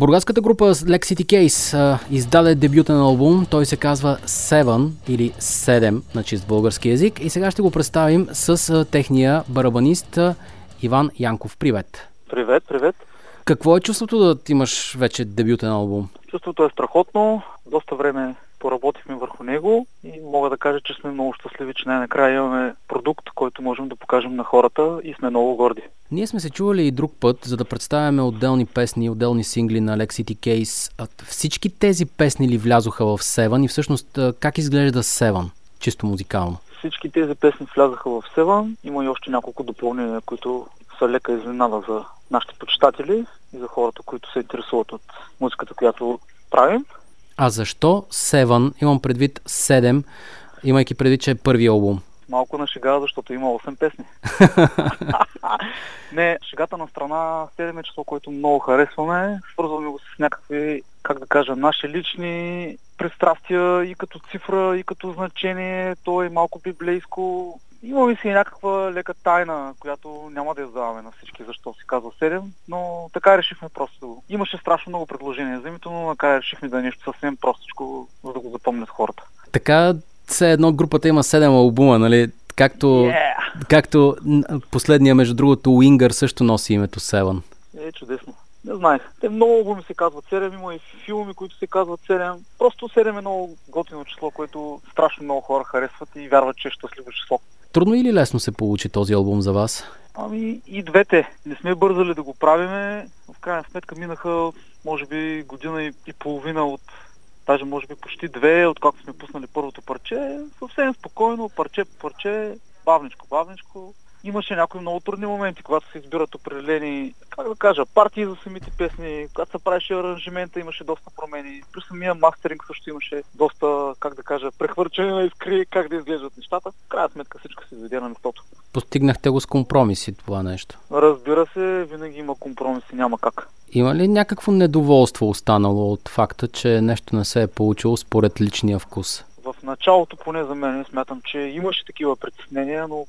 Бургаската група Lex City Case а, издаде дебютен албум. Той се казва Seven или 7 на чист български язик. И сега ще го представим с а, техния барабанист а, Иван Янков. Привет! Привет, привет! Какво е чувството да имаш вече дебютен албум? Чувството е страхотно. Доста време поработихме върху него и мога да кажа, че сме много щастливи, че най-накрая имаме продукт, който можем да покажем на хората и сме много горди. Ние сме се чували и друг път, за да представяме отделни песни, отделни сингли на Lex City Case. Всички тези песни ли влязоха в Seven и всъщност как изглежда Seven, чисто музикално? Всички тези песни влязаха в Seven. Има и още няколко допълнения, които са лека изненада за нашите почитатели и за хората, които се интересуват от музиката, която правим. А защо Seven? Имам предвид 7, имайки предвид, че е първи албум. Малко на шега, защото има 8 песни. Не, шегата на страна 7 е число, което много харесваме. Свързваме го с някакви, как да кажа, наши лични пристрастия и като цифра, и като значение. То е малко библейско. Имаме си някаква лека тайна, която няма да издаваме на всички, защо се казва 7, но така решихме просто. Имаше страшно много предложения за името, но накрая решихме да е нещо съвсем простичко, за да го запомнят хората. Така, все едно групата има 7 албума, нали? Както, yeah. както последния, между другото, Уингър също носи името 7. Е, чудесно. Не знаех. Те много албуми се казват 7, има и филми, които се казват 7. Просто 7 е много готино число, което страшно много хора харесват и вярват, че е щастливо число. Трудно или лесно се получи този албум за вас? Ами и двете. Не сме бързали да го правиме. В крайна сметка минаха, може би, година и, и половина от даже може би почти две, откакто сме пуснали първото парче, съвсем спокойно, парче по парче, бавничко, бавничко. Имаше някои много трудни моменти, когато се избират определени, как да кажа, партии за самите песни, когато се правеше аранжимента, имаше доста промени. При самия мастеринг също имаше доста, как да кажа, прехвърчане на искри, как да изглеждат нещата. В крайна сметка всичко се заведе на местото. Постигнахте го с компромиси това нещо? Разбира се, винаги има компромиси, няма как. Има ли някакво недоволство останало от факта, че нещо не се е получило според личния вкус? В началото, поне за мен, смятам, че имаше такива притеснения, но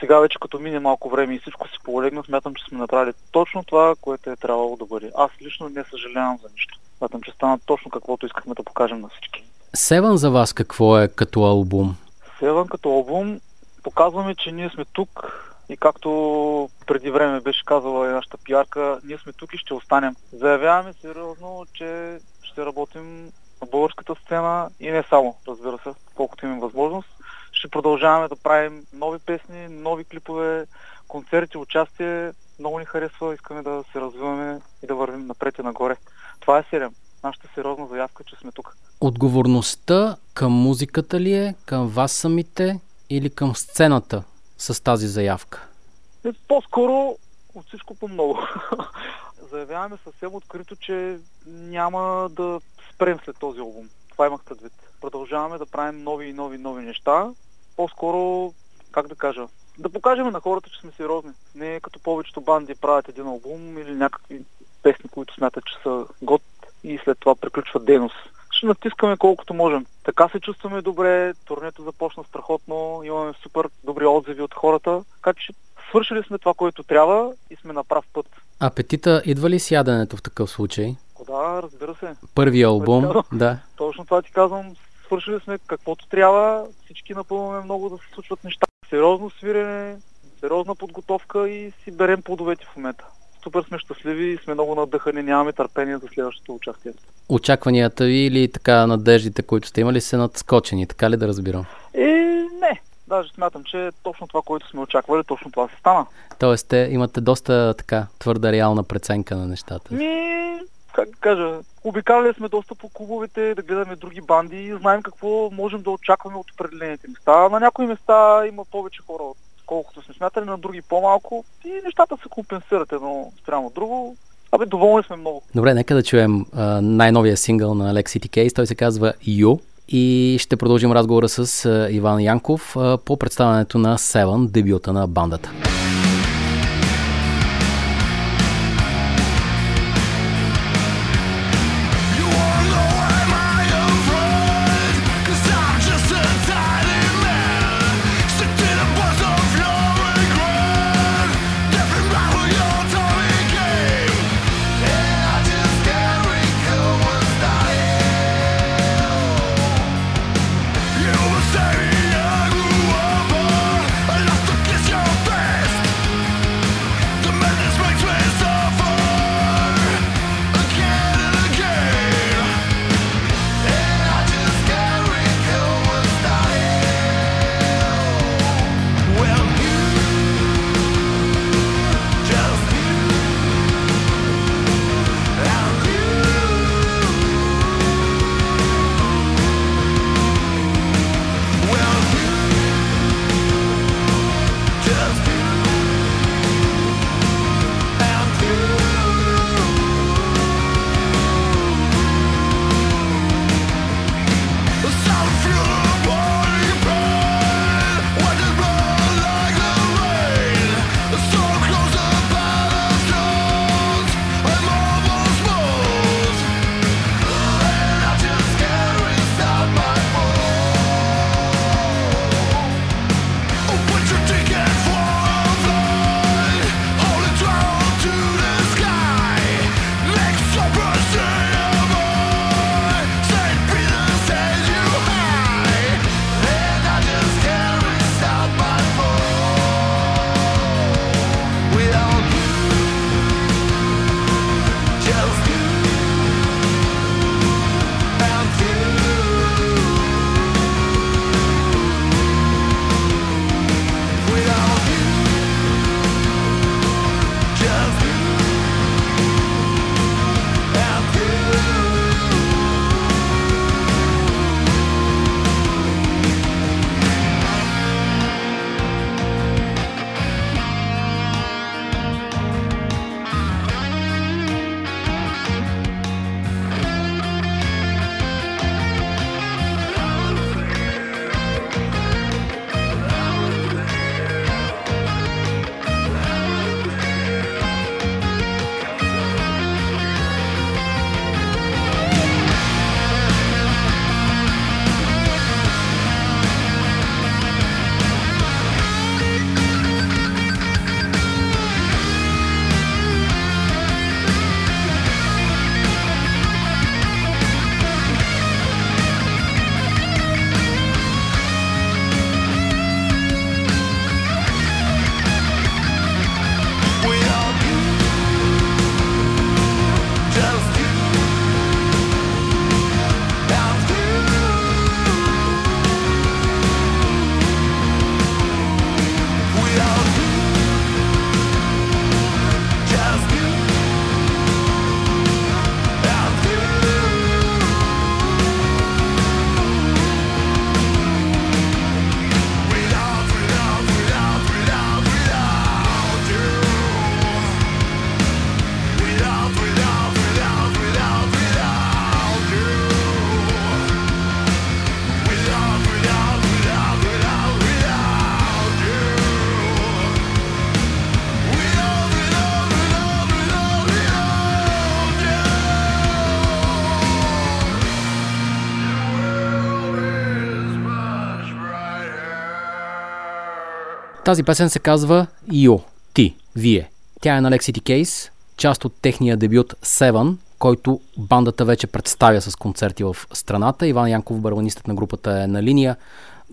сега вече като мине малко време и всичко си полегна, смятам, че сме направили точно това, което е трябвало да бъде. Аз лично не съжалявам за нищо. Смятам, че стана точно каквото искахме да покажем на всички. Севан за вас какво е като албум? Севан като албум показваме, че ние сме тук и както преди време беше казала и нашата пиарка, ние сме тук и ще останем. Заявяваме сериозно, че ще работим на българската сцена и не само, разбира се, колкото имаме възможност. Ще продължаваме да правим нови песни, нови клипове, концерти, участие. Много ни харесва, искаме да се развиваме и да вървим напред и нагоре. Това е серием. Нашата сериозна заявка, че сме тук. Отговорността към музиката ли е, към вас самите или към сцената с тази заявка? Е, по-скоро от всичко по много. Заявяваме съвсем открито, че няма да спрем след този албум. Това имах предвид. Продължаваме да правим нови и нови нови неща. По-скоро, как да кажа, да покажем на хората, че сме сериозни. Не като повечето банди правят един албум или някакви песни, които смятат, че са год и след това приключват дейност. Ще натискаме колкото можем. Така се чувстваме добре, турнето започна страхотно, имаме супер добри отзиви от хората, така че свършили сме това, което трябва и сме на прав път. Апетита идва ли с яденето в такъв случай? Да, разбира се. Първи албум, да. Точно това ти казвам. Свършили сме каквото трябва. Всички напълваме много да се случват неща. Сериозно свирене, сериозна подготовка и си берем плодовете в момента. Супер сме щастливи и сме много надъхани, нямаме търпение за следващото участие. Очакванията ви или така надеждите, които сте имали, са надскочени, така ли да разбирам? Е, не. Даже смятам, че точно това, което сме очаквали, точно това се стана. Тоест, те имате доста така твърда реална преценка на нещата. Ми, как кажа, обикаляли сме доста по клубовете, да гледаме други банди и знаем какво можем да очакваме от определените места. На някои места има повече хора, колкото сме смятали, на други по-малко и нещата се компенсират едно спрямо друго. Абе, доволни сме много. Добре, нека да чуем а, най-новия сингъл на Lex City Case. Той се казва You и ще продължим разговора с Иван Янков по представянето на Seven, дебюта на бандата. Тази песен се казва Ю, ти, вие. Тя е на Lexity Case, част от техния дебют Seven, който бандата вече представя с концерти в страната. Иван Янков, барбанистът на групата е на линия.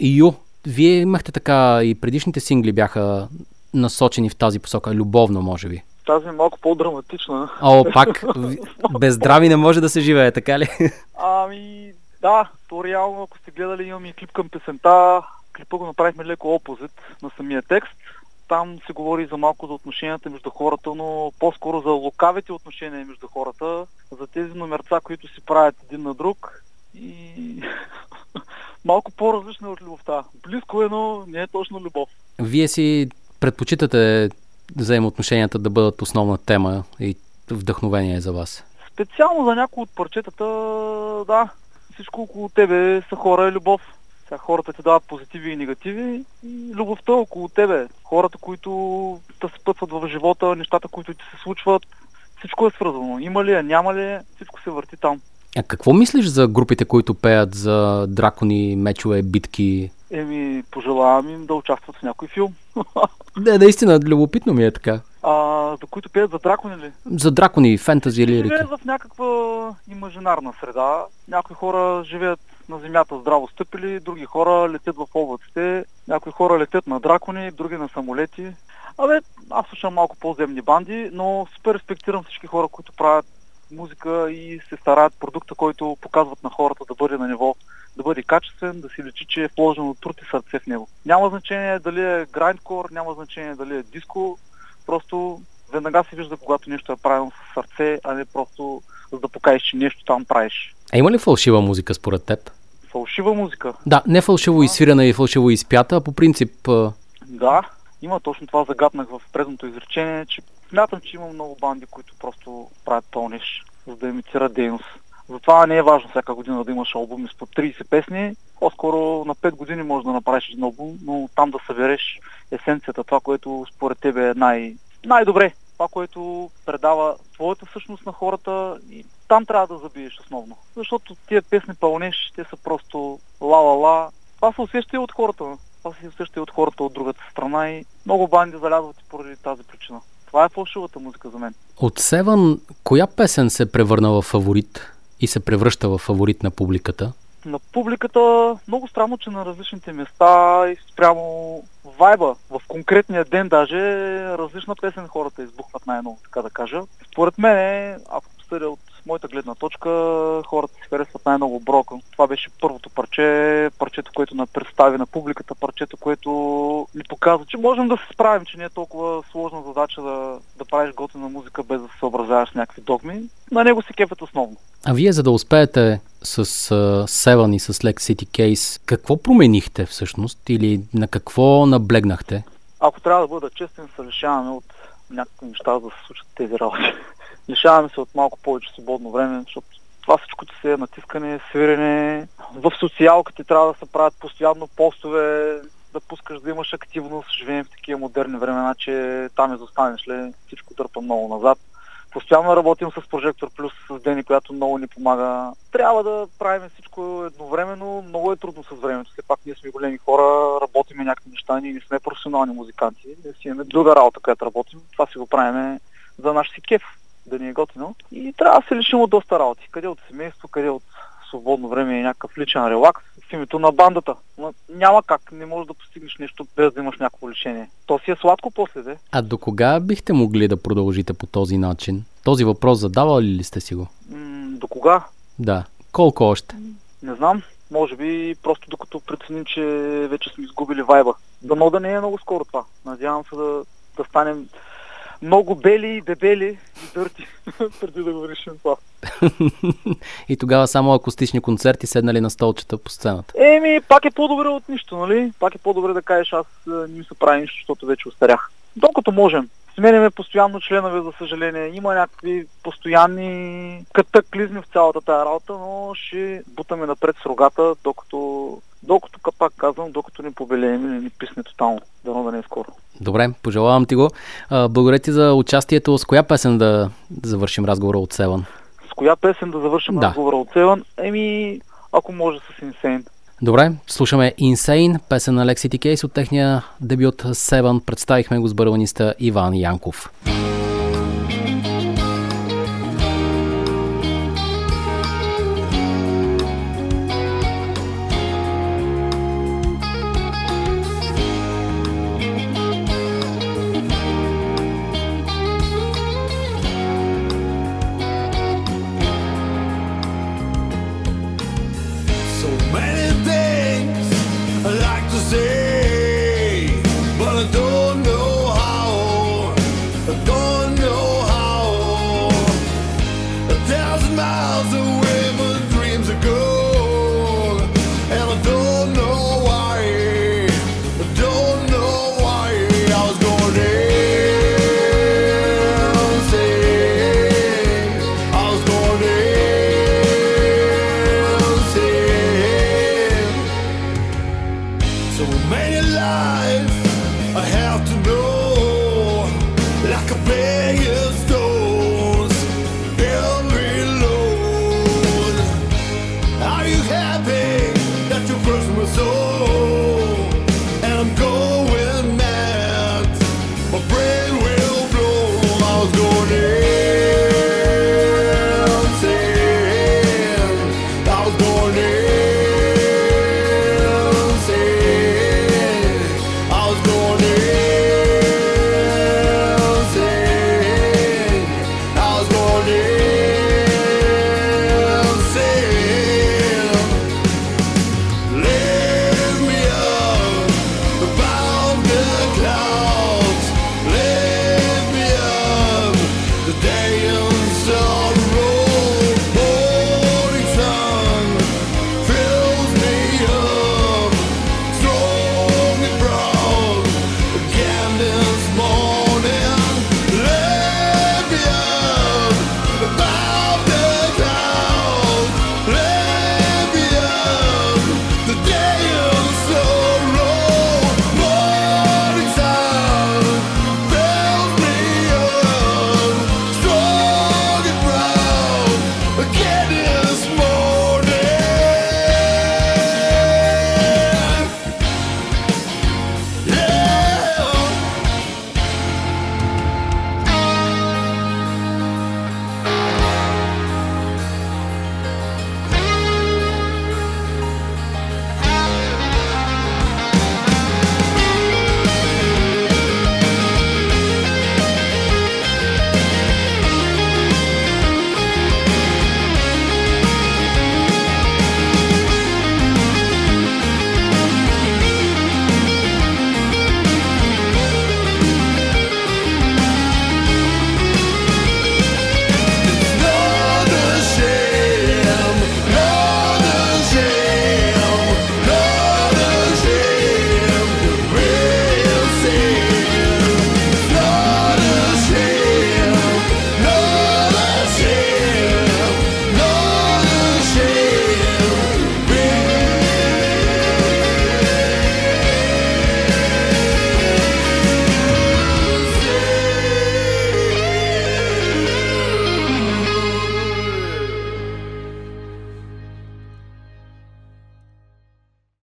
Ю, вие имахте така и предишните сингли бяха насочени в тази посока, любовно, може би. Тази е малко по-драматична. О, пак, без здрави не може да се живее, така ли? Ами, да, то реално, ако сте гледали, имам и клип към песента. Клипа го направихме леко опозит на самия текст. Там се говори за малко за отношенията между хората, но по-скоро за лукавите отношения между хората, за тези номерца, които си правят един на друг и малко по-различно от любовта. Близко е, но не е точно любов. Вие си предпочитате взаимоотношенията да бъдат основна тема и вдъхновение за вас? Специално за някои от парчетата, да, всичко около тебе са хора и любов. Сега хората ти дават позитиви и негативи и любовта около тебе. Хората, които те спътват в живота, нещата, които ти се случват, всичко е свързано. Има ли е, няма ли е, всичко се върти там. А какво мислиш за групите, които пеят за дракони, мечове, битки? Еми, пожелавам им да участват в някой филм. Да, наистина, любопитно ми е така. А, за които пеят за дракони ли? За дракони, фентази или лирика. Живеят в някаква имажинарна среда. Някои хора живеят на земята здраво стъпили, други хора летят в облаците, някои хора летят на дракони, други на самолети. Абе, аз слушам малко по-земни банди, но супер респектирам всички хора, които правят музика и се стараят продукта, който показват на хората да бъде на ниво, да бъде качествен, да си личи, че е вложено труд и сърце в него. Няма значение дали е грайндкор, няма значение дали е диско, просто веднага се вижда, когато нещо е правилно с сърце, а не просто за да покажеш, че нещо там правиш. А има ли фалшива музика според теб? Фалшива музика? Да, не фалшиво изсвирана и фалшиво изпята, а по принцип... Да, има точно това загаднах в предното изречение, че смятам, че има много банди, които просто правят пълниш, за да имитират дейност. Затова не е важно всяка година да имаш албуми с по 30 песни. По-скоро на 5 години можеш да направиш един албум, но там да събереш есенцията, това, което според тебе е най- най-добре. Това, което предава твоята същност на хората и там трябва да забиеш основно. Защото тия песни пълнеш, те са просто ла-ла-ла. Това се усеща и от хората. Това се усеща и от хората от другата страна и много банди залязват и поради тази причина. Това е фалшивата музика за мен. От Севан, коя песен се превърна в фаворит и се превръща в фаворит на публиката? На публиката много странно, че на различните места и спрямо вайба в конкретния ден даже различна песен хората избухват най-много, така да кажа. Според мен, ако съдя от моята гледна точка, хората си харесват най-много брока. Това беше първото парче, парчето, което на представи на публиката, парчето, което ни показва, че можем да се справим, че не е толкова сложна задача да, да правиш готина музика без да се съобразяваш с някакви догми. На него се кефят основно. А вие, за да успеете с uh, Seven и с Lex City Case, какво променихте всъщност или на какво наблегнахте? Ако трябва да бъда честен, се лишаваме от някакви неща да се случат тези работи. Лишаваме се от малко повече свободно време, защото това всичко се е натискане, свирене. В социалките трябва да се правят постоянно постове, да пускаш да имаш активност. Живеем в такива модерни времена, че там изостанеш ли, всичко дърпа много назад. Постоянно работим с Прожектор Плюс, с Дени, която много ни помага. Трябва да правим всичко едновременно. Много е трудно с времето. Все пак ние сме големи хора, работиме някакви неща, ние не сме професионални музиканти. Ние си имаме друга работа, която работим. Това си го правим за наш си кеф, да ни е готино. И трябва да се лишим от доста работи. Къде от семейство, къде от свободно време и някакъв личен релакс в името на бандата. Но няма как, не можеш да постигнеш нещо без да имаш някакво лишение. То си е сладко после, де. А до кога бихте могли да продължите по този начин? Този въпрос задавали ли сте си го? М- до кога? Да. Колко още? Не знам. Може би просто докато преценим, че вече сме изгубили вайба. Дано да не е много скоро това. Надявам се да, да станем много бели и дебели и дърти, преди да го решим това. и тогава само акустични концерти седнали на столчета по сцената. Еми, пак е по-добре от нищо, нали? Пак е по-добре да кажеш, аз не ми се прави нищо, защото вече устарях. Докато можем. Сменяме постоянно членове, за съжаление. Има някакви постоянни катаклизми в цялата тази работа, но ще бутаме напред с рогата, докато, докато пак казвам, докато не побелеем и не ни писне тотално. Дано да не е скоро. Добре, пожелавам ти го. Благодаря ти за участието. С коя песен да завършим разговора от Севан? С коя песен да завършим да. разговора от Севан? Еми, ако може с Insane. Добре, слушаме Insane, песен на Lexity Case от техния дебют Seven. Представихме го с барабаниста Иван Янков. So